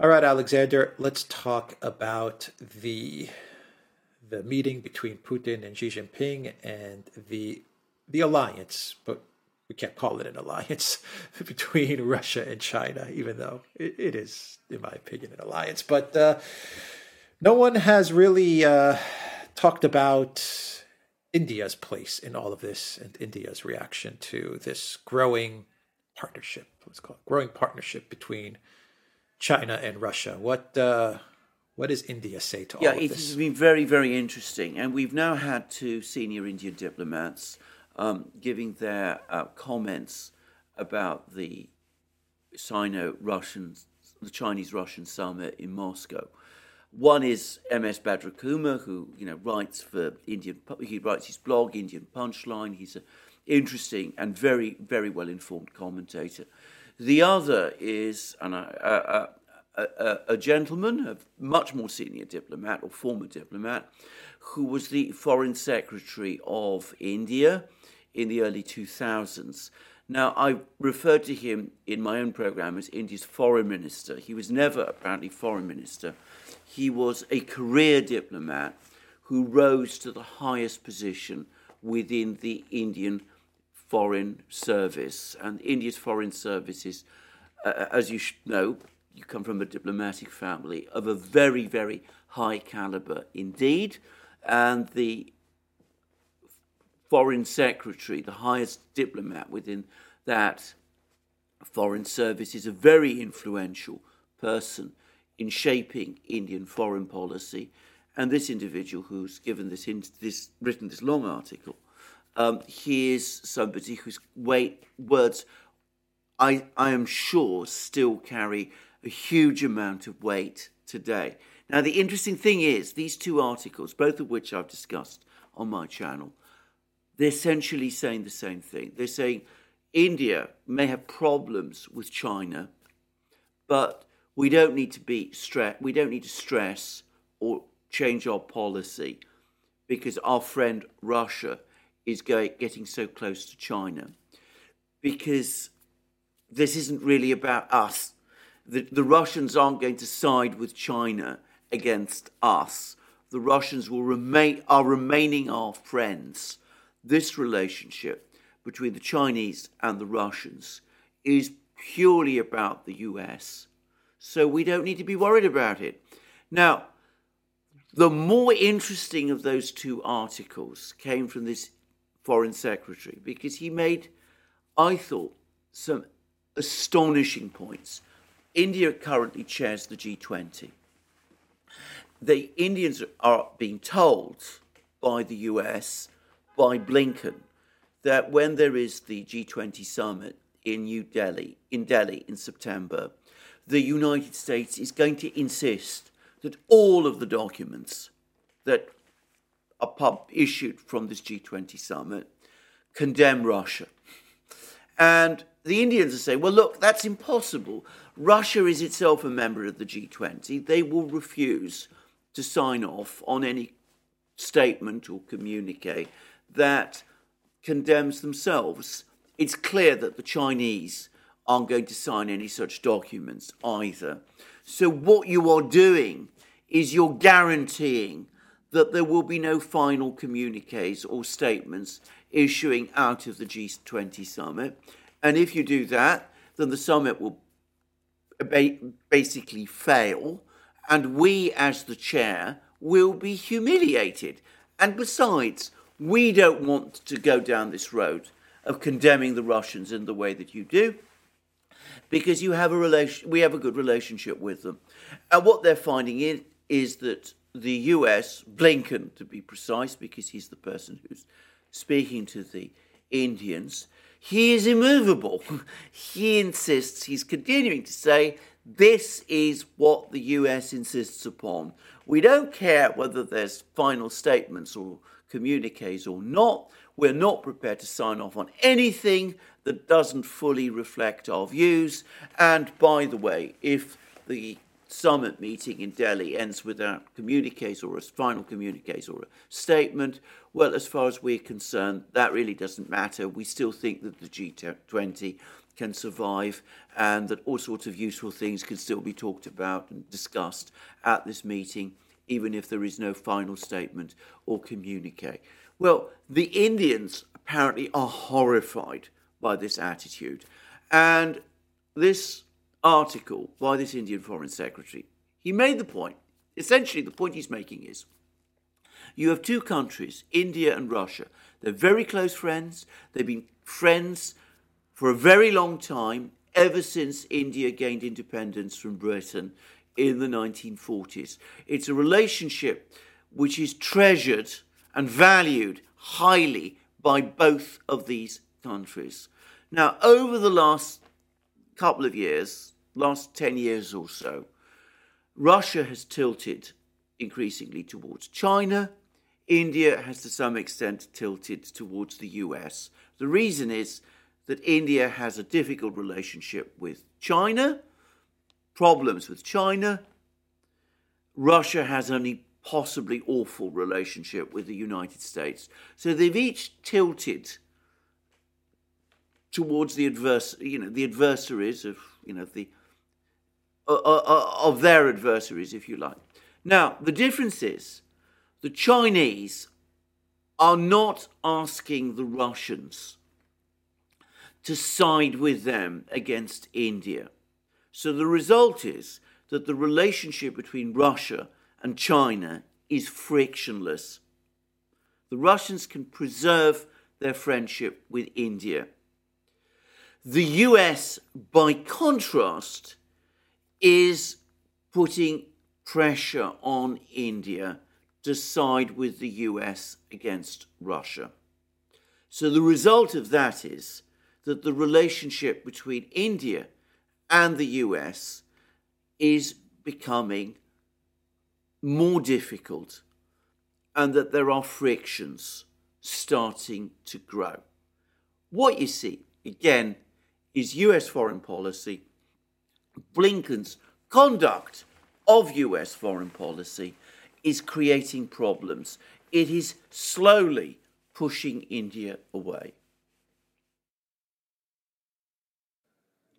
All right, Alexander, let's talk about the the meeting between Putin and Xi Jinping and the the alliance, but we can't call it an alliance between Russia and China, even though it, it is, in my opinion, an alliance. But uh, no one has really uh, talked about India's place in all of this and India's reaction to this growing partnership. Let's call it growing partnership between China and Russia. What uh, what does India say to yeah, all of it this? has been very, very interesting. And we've now had two senior Indian diplomats um, giving their uh, comments about the Sino-Russian, the Chinese-Russian summit in Moscow. One is M.S. Bhadrakumar, who you know writes for Indian. He writes his blog, Indian Punchline. He's an interesting and very, very well informed commentator. The other is an, a, a, a, a gentleman, a much more senior diplomat or former diplomat, who was the foreign secretary of India in the early 2000s. Now, I referred to him in my own program as India's foreign minister. He was never apparently foreign minister. He was a career diplomat who rose to the highest position within the Indian foreign service. And India's foreign service is, uh, as you know, you come from a diplomatic family of a very, very high caliber indeed. And the foreign secretary, the highest diplomat within that foreign service, is a very influential person in shaping Indian foreign policy. And this individual who's given this, this written this long article, um, he is somebody whose weight, words, I, I am sure, still carry a huge amount of weight today. Now, the interesting thing is, these two articles, both of which I've discussed on my channel, they're essentially saying the same thing. They're saying India may have problems with China, but we don't need to be stress. We don't need to stress or change our policy because our friend Russia is getting so close to China. Because this isn't really about us. The, the Russians aren't going to side with China against us. The Russians will remain are remaining our friends this relationship between the Chinese and the Russians is purely about the US. So we don't need to be worried about it. Now, the more interesting of those two articles came from this foreign secretary because he made, I thought, some astonishing points. India currently chairs the G20. The Indians are being told by the US by Blinken that when there is the G20 summit in New Delhi, in Delhi in September, the United States is going to insist that all of the documents that are pub- issued from this G20 summit condemn Russia. And the Indians are saying, well, look, that's impossible. Russia is itself a member of the G20. They will refuse to sign off on any statement or communique that condemns themselves. It's clear that the Chinese aren't going to sign any such documents either. So, what you are doing is you're guaranteeing that there will be no final communiques or statements issuing out of the G20 summit. And if you do that, then the summit will basically fail, and we, as the chair, will be humiliated. And besides, we don't want to go down this road of condemning the Russians in the way that you do because you have a relation we have a good relationship with them. And what they're finding in is that the US, Blinken to be precise, because he's the person who's speaking to the Indians, he is immovable. he insists, he's continuing to say, this is what the US insists upon. We don't care whether there's final statements or communiques or not. We're not prepared to sign off on anything that doesn't fully reflect our views. And by the way, if the summit meeting in Delhi ends without communiques or a final communiques or a statement, well, as far as we're concerned, that really doesn't matter. We still think that the G20 can survive and that all sorts of useful things can still be talked about and discussed at this meeting, even if there is no final statement or communique. Well, the Indians apparently are horrified by this attitude. And this article by this Indian Foreign Secretary, he made the point. Essentially, the point he's making is you have two countries, India and Russia. They're very close friends. They've been friends for a very long time, ever since India gained independence from Britain in the 1940s. It's a relationship which is treasured and valued highly by both of these countries. Now, over the last couple of years, last 10 years or so, Russia has tilted increasingly towards China. India has to some extent tilted towards the US. The reason is that India has a difficult relationship with China, problems with China. Russia has only possibly awful relationship with the United States. So they've each tilted towards the advers- you know, the adversaries of, you know, the uh, uh, uh, of their adversaries, if you like. Now, the difference is the Chinese are not asking the Russians to side with them against India. So the result is that the relationship between Russia and China is frictionless. The Russians can preserve their friendship with India. The US, by contrast, is putting pressure on India to side with the US against Russia. So the result of that is that the relationship between India and the US is becoming more difficult and that there are frictions starting to grow. What you see, again, is US foreign policy, Blinken's conduct of US foreign policy is creating problems. It is slowly pushing India away.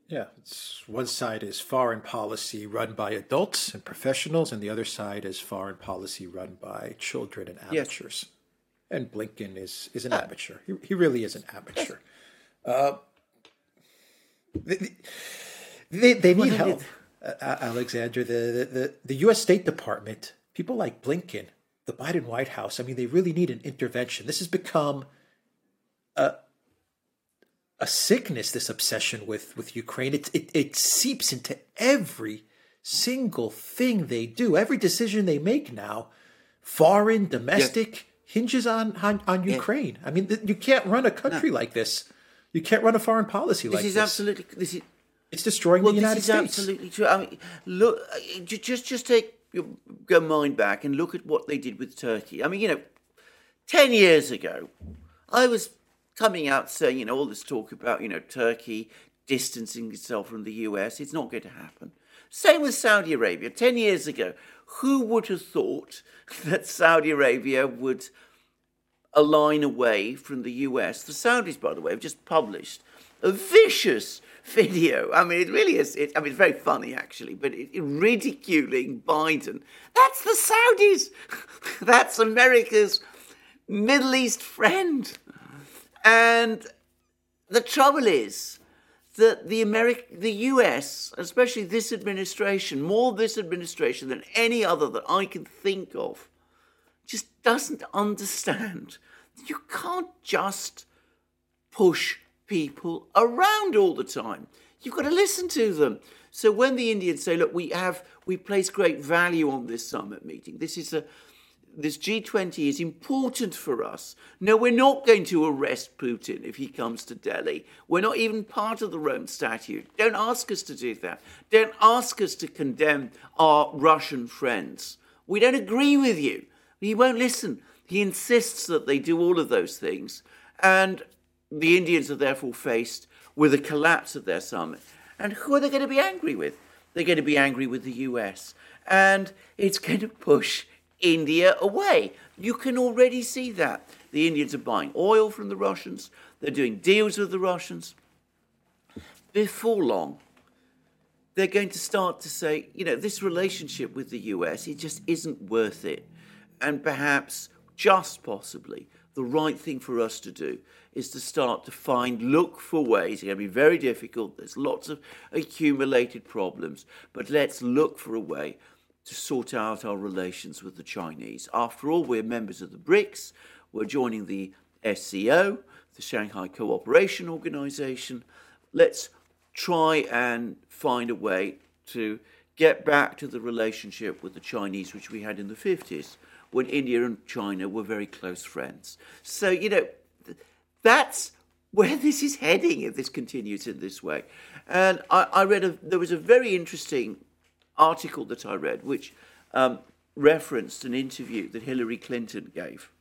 Yeah, it's, one side is foreign policy run by adults and professionals, and the other side is foreign policy run by children and amateurs. Yes. And Blinken is, is an uh, amateur. He, he really is an amateur. Uh, they, they, they need help, uh, Alexander. The, the, the U.S. State Department, people like Blinken, the Biden White House, I mean, they really need an intervention. This has become a, a sickness, this obsession with, with Ukraine. It, it, it seeps into every single thing they do, every decision they make now, foreign, domestic, yeah. hinges on, on, on Ukraine. Yeah. I mean, you can't run a country no. like this. You can't run a foreign policy this like is this. Is absolutely, this is it's destroying well, the United States. This is absolutely true. I mean, look, uh, just just take your mind back and look at what they did with Turkey. I mean, you know, ten years ago, I was coming out saying, you know, all this talk about, you know, Turkey distancing itself from the US. It's not going to happen. Same with Saudi Arabia. Ten years ago, who would have thought that Saudi Arabia would align away from the US? The Saudis, by the way, have just published a vicious video. I mean, it really is. It, I mean, it's very funny actually, but it, it, ridiculing Biden. That's the Saudis. That's America's Middle East friend. And the trouble is that the American, the US, especially this administration, more this administration than any other that I can think of, just doesn't understand. You can't just push people around all the time. You've got to listen to them. So when the Indians say, "Look, we have we place great value on this summit meeting. This is a this G20 is important for us. No, we're not going to arrest Putin if he comes to Delhi. We're not even part of the Rome Statute. Don't ask us to do that. Don't ask us to condemn our Russian friends. We don't agree with you. He won't listen. He insists that they do all of those things. And the Indians are therefore faced with a collapse of their summit. And who are they going to be angry with? They're going to be angry with the US. And it's going to push India away. You can already see that. The Indians are buying oil from the Russians, they're doing deals with the Russians. before long, they're going to start to say, you know, this relationship with the US, it just isn't worth it. And perhaps, just possibly, the right thing for us to do is to start to find, look for ways. It's going to be very difficult. There's lots of accumulated problems, but let's look for a way to sort out our relations with the Chinese. After all, we're members of the BRICS. We're joining the SCO, the Shanghai Cooperation Organization. Let's try and find a way to get back to the relationship with the Chinese which we had in the 50s when India and China were very close friends. So, you know, that's where this is heading if this continues in this way. And I, I read a, there was a very interesting article that I read which um, referenced an interview that Hillary Clinton gave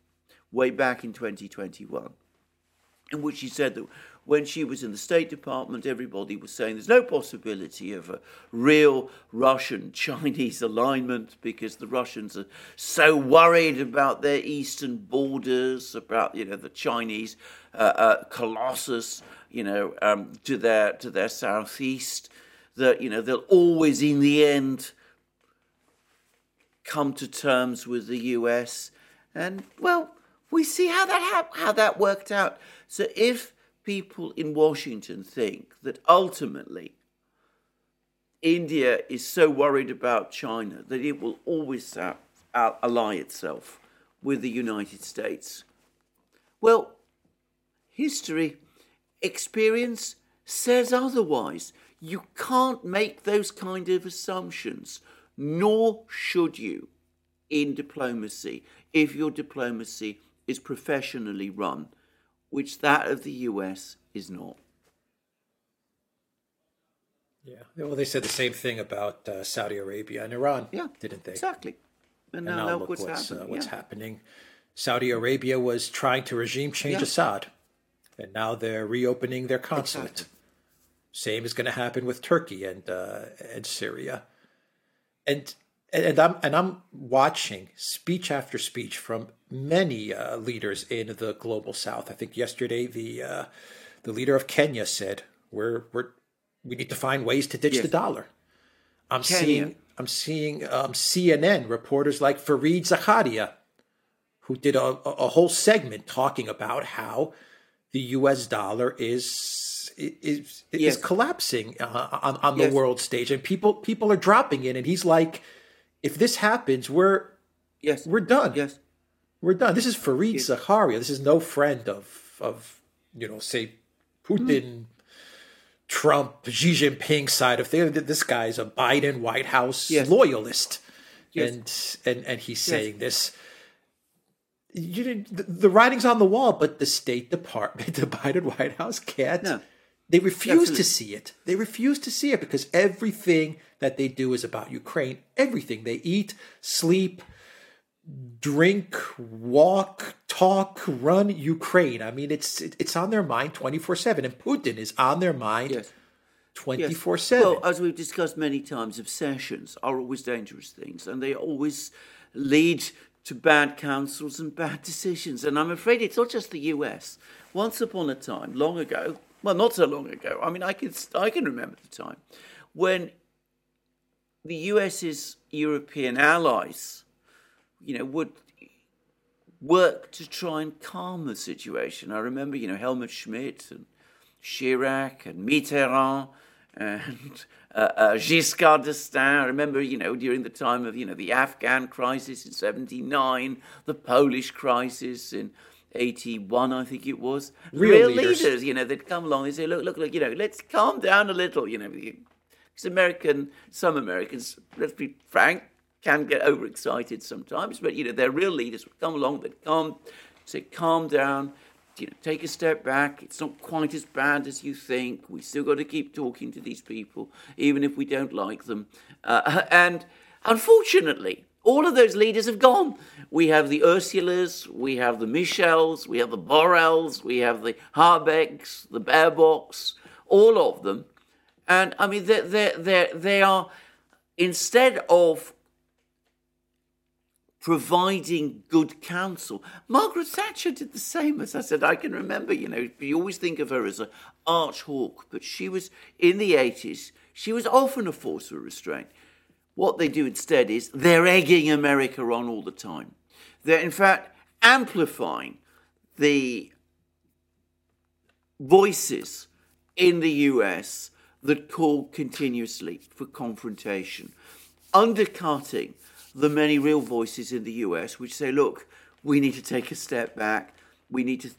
way back in 2021, in which she said that when she was in the State Department, everybody was saying there's no possibility of a real Russian Chinese alignment because the Russians are so worried about their eastern borders, about you know the Chinese uh, uh, colossus, you know, um, to their to their southeast, that you know they'll always in the end come to terms with the U.S. And well, we see how that how that worked out. So if people in Washington think that ultimately India is so worried about China that it will always ally itself with the United States. Well, history, experience says otherwise. You can't make those kind of assumptions, nor should you in diplomacy if your diplomacy is professionally run which that of the US is not. Yeah, well, they said the same thing about uh, Saudi Arabia and Iran, yeah, didn't they? Exactly. And, and now, now look what's, what's, uh, what's yeah. happening. Saudi Arabia was trying to regime change yeah. Assad, and now they're reopening their consulate. Exactly. Same is going to happen with Turkey and uh, and Syria, and and I'm and I'm watching speech after speech from many uh, leaders in the global South. I think yesterday the uh, the leader of Kenya said we're we're we need to find ways to ditch yes. the dollar. I'm Kenya. seeing I'm seeing um, CNN reporters like Fareed Zakaria, who did a, a whole segment talking about how the U.S. dollar is is is yes. collapsing uh, on on the yes. world stage, and people people are dropping in, and he's like if this happens, we're yes, we're done. Yes, we're done. This is Fareed yes. Zakaria. This is no friend of of you know say Putin. Mm. Trump, Xi Jinping side of things. This guy's a Biden White House yes. loyalist, yes. and and and he's saying this. You the, the writing's on the wall, but the State Department, the Biden White House can't. No. They refuse to see it. They refuse to see it because everything that they do is about Ukraine. Everything they eat, sleep, drink, walk, talk, run Ukraine. I mean, it's it's on their mind twenty four seven, and Putin is on their mind twenty four seven. Well, as we've discussed many times, obsessions are always dangerous things, and they always lead to bad counsels and bad decisions. And I'm afraid it's not just the U.S. Once upon a time, long ago, well, not so long ago. I mean, I can I can remember the time when the US's European allies, you know, would work to try and calm the situation. I remember, you know, Helmut Schmidt and Chirac and Mitterrand and uh, uh, Giscard d'Estaing. I remember, you know, during the time of, you know, the Afghan crisis in 79, the Polish crisis in 81, I think it was. Real, Real leaders. leaders. you know, they'd come along and say, look, look, look, you know, let's calm down a little, you know, because American, some Americans, let's be frank, can get overexcited sometimes, but, you know, their real leaders would come along, they'd calm, say, calm down, you know, take a step back. It's not quite as bad as you think. We still got to keep talking to these people, even if we don't like them. Uh, and unfortunately, all of those leaders have gone. We have the Ursulas, we have the Michels, we have the Borrells, we have the Habecks, the Baerbocks, all of them. And I mean, they they they they are, instead of providing good counsel. Margaret Thatcher did the same. As I said, I can remember, you know, you always think of her as an arch hawk, but she was in the 80s, she was often a force of restraint. What they do instead is they're egging America on all the time. They're, in fact, amplifying the voices in the US that call continuously for confrontation, undercutting the many real voices in the US which say, look, we need to take a step back, we need to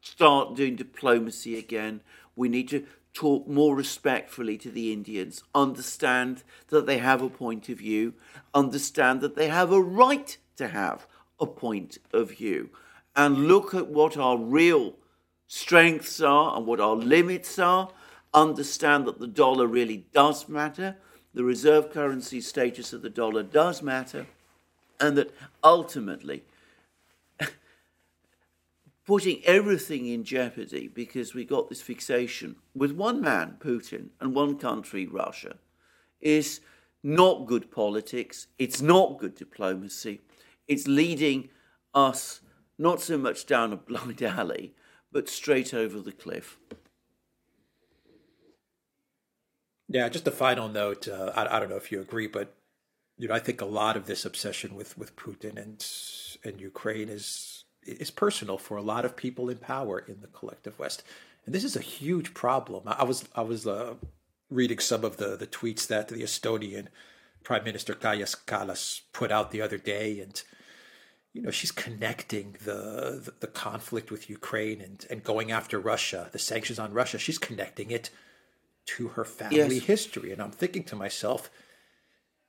start doing diplomacy again, we need to talk more respectfully to the Indians, understand that they have a point of view, understand that they have a right to have a point of view, and look at what our real strengths are and what our limits are, understand that the dollar really does matter, the reserve currency status of the dollar does matter, and that ultimately, putting everything in jeopardy because we got this fixation with one man, Putin, and one country, Russia, is not good politics, it's not good diplomacy, it's leading us not so much down a blind alley, but straight over the cliff. Yeah, just a final note. Uh, I, I don't know if you agree, but you know, I think a lot of this obsession with with Putin and and Ukraine is is personal for a lot of people in power in the collective West, and this is a huge problem. I, was I was uh, reading some of the the tweets that the Estonian Prime Minister Kaja Kallas put out the other day, and you know she's connecting the, the the conflict with Ukraine and and going after Russia, the sanctions on Russia. She's connecting it to her family yes. history. And I'm thinking to myself,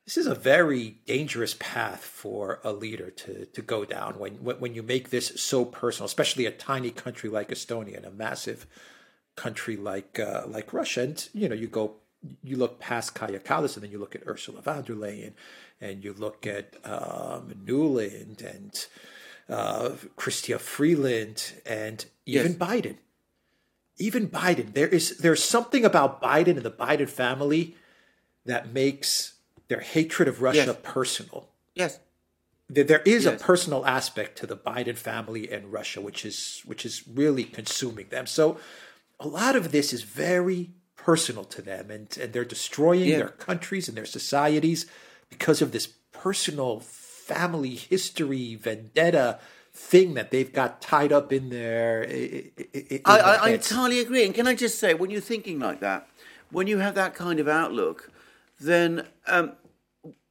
this is a very dangerous path for a leader to, to go down when, when you make this so personal, especially a tiny country like Estonia and a massive country like uh, like Russia. And you know, you go, you look past Kaja Kallas, and then you look at Ursula von der Leyen, and you look at um, Nuland and uh, Chrystia Freeland, and even yes. Biden even Biden, there is there's something about Biden and the Biden family that makes their hatred of Russia yes. personal. Yes. There, there is yes. a personal aspect to the Biden family and Russia, which is which is really consuming them. So a lot of this is very personal to them and, and they're destroying yeah. their countries and their societies because of this personal family history vendetta thing that they've got tied up in there. In I, I, I, entirely agree. And can I just say, when you're thinking like that, when you have that kind of outlook, then um,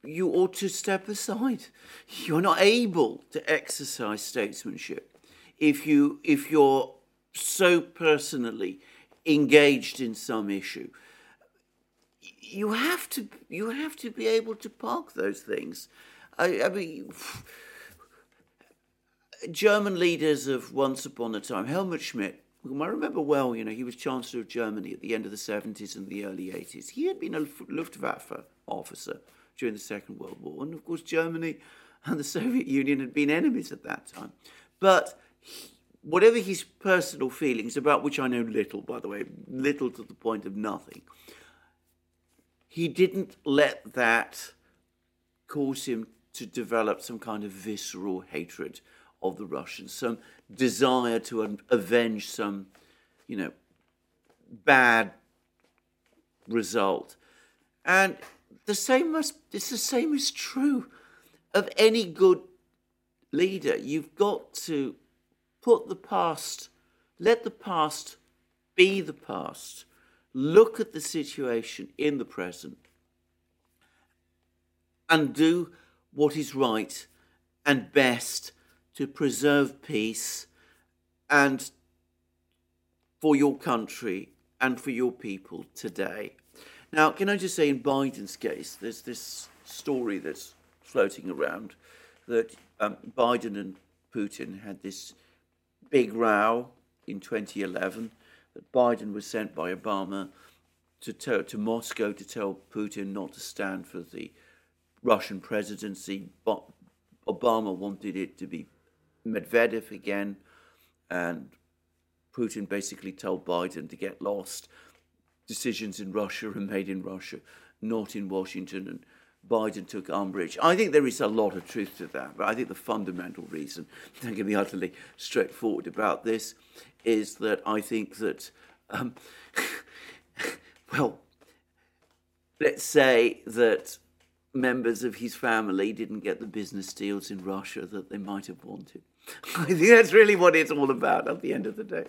you ought to step aside. You're not able to exercise statesmanship if you if you're so personally engaged in some issue. You have to you have to be able to park those things. I, I mean German leaders of once upon a time, Helmut Schmidt, I remember well, you know, he was Chancellor of Germany at the end of the 70s and the early 80s. He had been a Luftwaffe officer during the Second World War. And of course, Germany and the Soviet Union had been enemies at that time. But he, whatever his personal feelings, about which I know little, by the way, little to the point of nothing, he didn't let that cause him to develop some kind of visceral hatred of the Russians, some desire to avenge some, you know, bad result. And the same must it's the same is true of any good leader. You've got to put the past, let the past be the past. Look at the situation in the present and do what is right and best to preserve peace and for your country and for your people today. Now, can I just say, in Biden's case, there's this story that's floating around that um, Biden and Putin had this big row in 2011. That Biden was sent by Obama to to Moscow to tell Putin not to stand for the Russian presidency. But Obama wanted it to be Medvedev again, and Putin basically told Biden to get lost. Decisions in Russia are made in Russia, not in Washington. And Biden took umbrage. I think there is a lot of truth to that, but I think the fundamental reason, I'm going to be utterly straightforward about this, is that I think that, um, well, let's say that members of his family didn't get the business deals in Russia that they might have wanted. I think that's really what it's all about at the end of the day.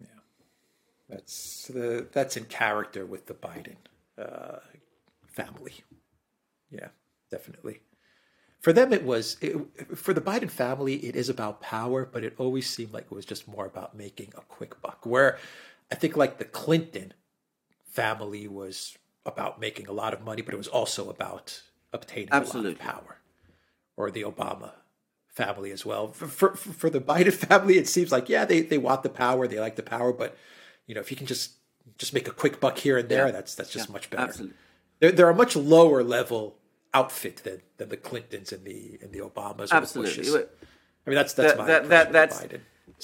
Yeah, that's the that's in character with the Biden uh, family. Yeah, definitely. For them, it was it, for the Biden family. It is about power, but it always seemed like it was just more about making a quick buck. Where I think, like the Clinton family was about making a lot of money, but it was also about obtaining Absolutely. a lot of power. Or the Obama family as well. For, for, for the Biden family, it seems like yeah, they, they want the power, they like the power, but you know if you can just just make a quick buck here and there, yeah. that's that's just yeah, much better. Absolutely. They're, they're a much lower level outfit than, than the Clintons and the and the Obamas. Absolutely. I mean that's that's that, my that, that that's Biden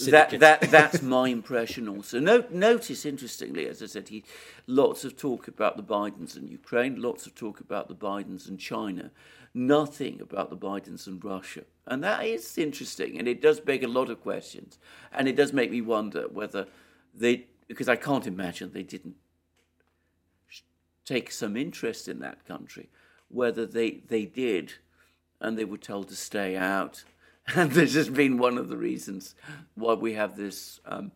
that, that that's my impression also. No, notice, interestingly, as I said, he, lots of talk about the Bidens and Ukraine, lots of talk about the Bidens and China, nothing about the Bidens and Russia. And that is interesting, and it does beg a lot of questions. And it does make me wonder whether they, because I can't imagine they didn't take some interest in that country, whether they, they did and they were told to stay out and this has been one of the reasons why we have this um,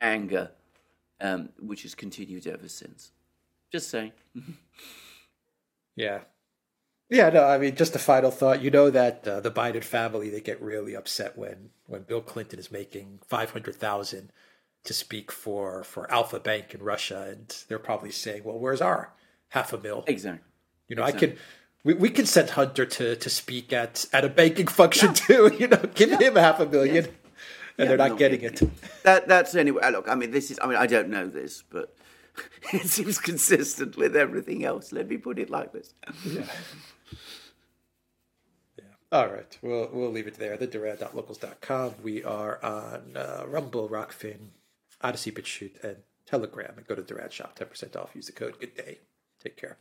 anger, um, which has continued ever since. Just saying. yeah. Yeah, no, I mean, just a final thought. You know that uh, the Biden family they get really upset when when Bill Clinton is making five hundred thousand to speak for for Alfa Bank in Russia, and they're probably saying, "Well, where's our half a mil?" Exactly. You know, exactly. I can we, we can send Hunter to, to speak at, at a banking function yeah. too. You know, give yeah. him half a million, yeah. and they're not getting it. That that's anyway. Look, I mean, this is. I mean, I don't know this, but it seems consistent with everything else. Let me put it like this. Yeah. yeah. All right. We'll we'll leave it there. The Duran.locals.com. We are on uh, Rumble, Rokfin, Odysee, BitChute, and Telegram. And go to Duran Shop. Ten percent off. Use the code. Good day. Take care.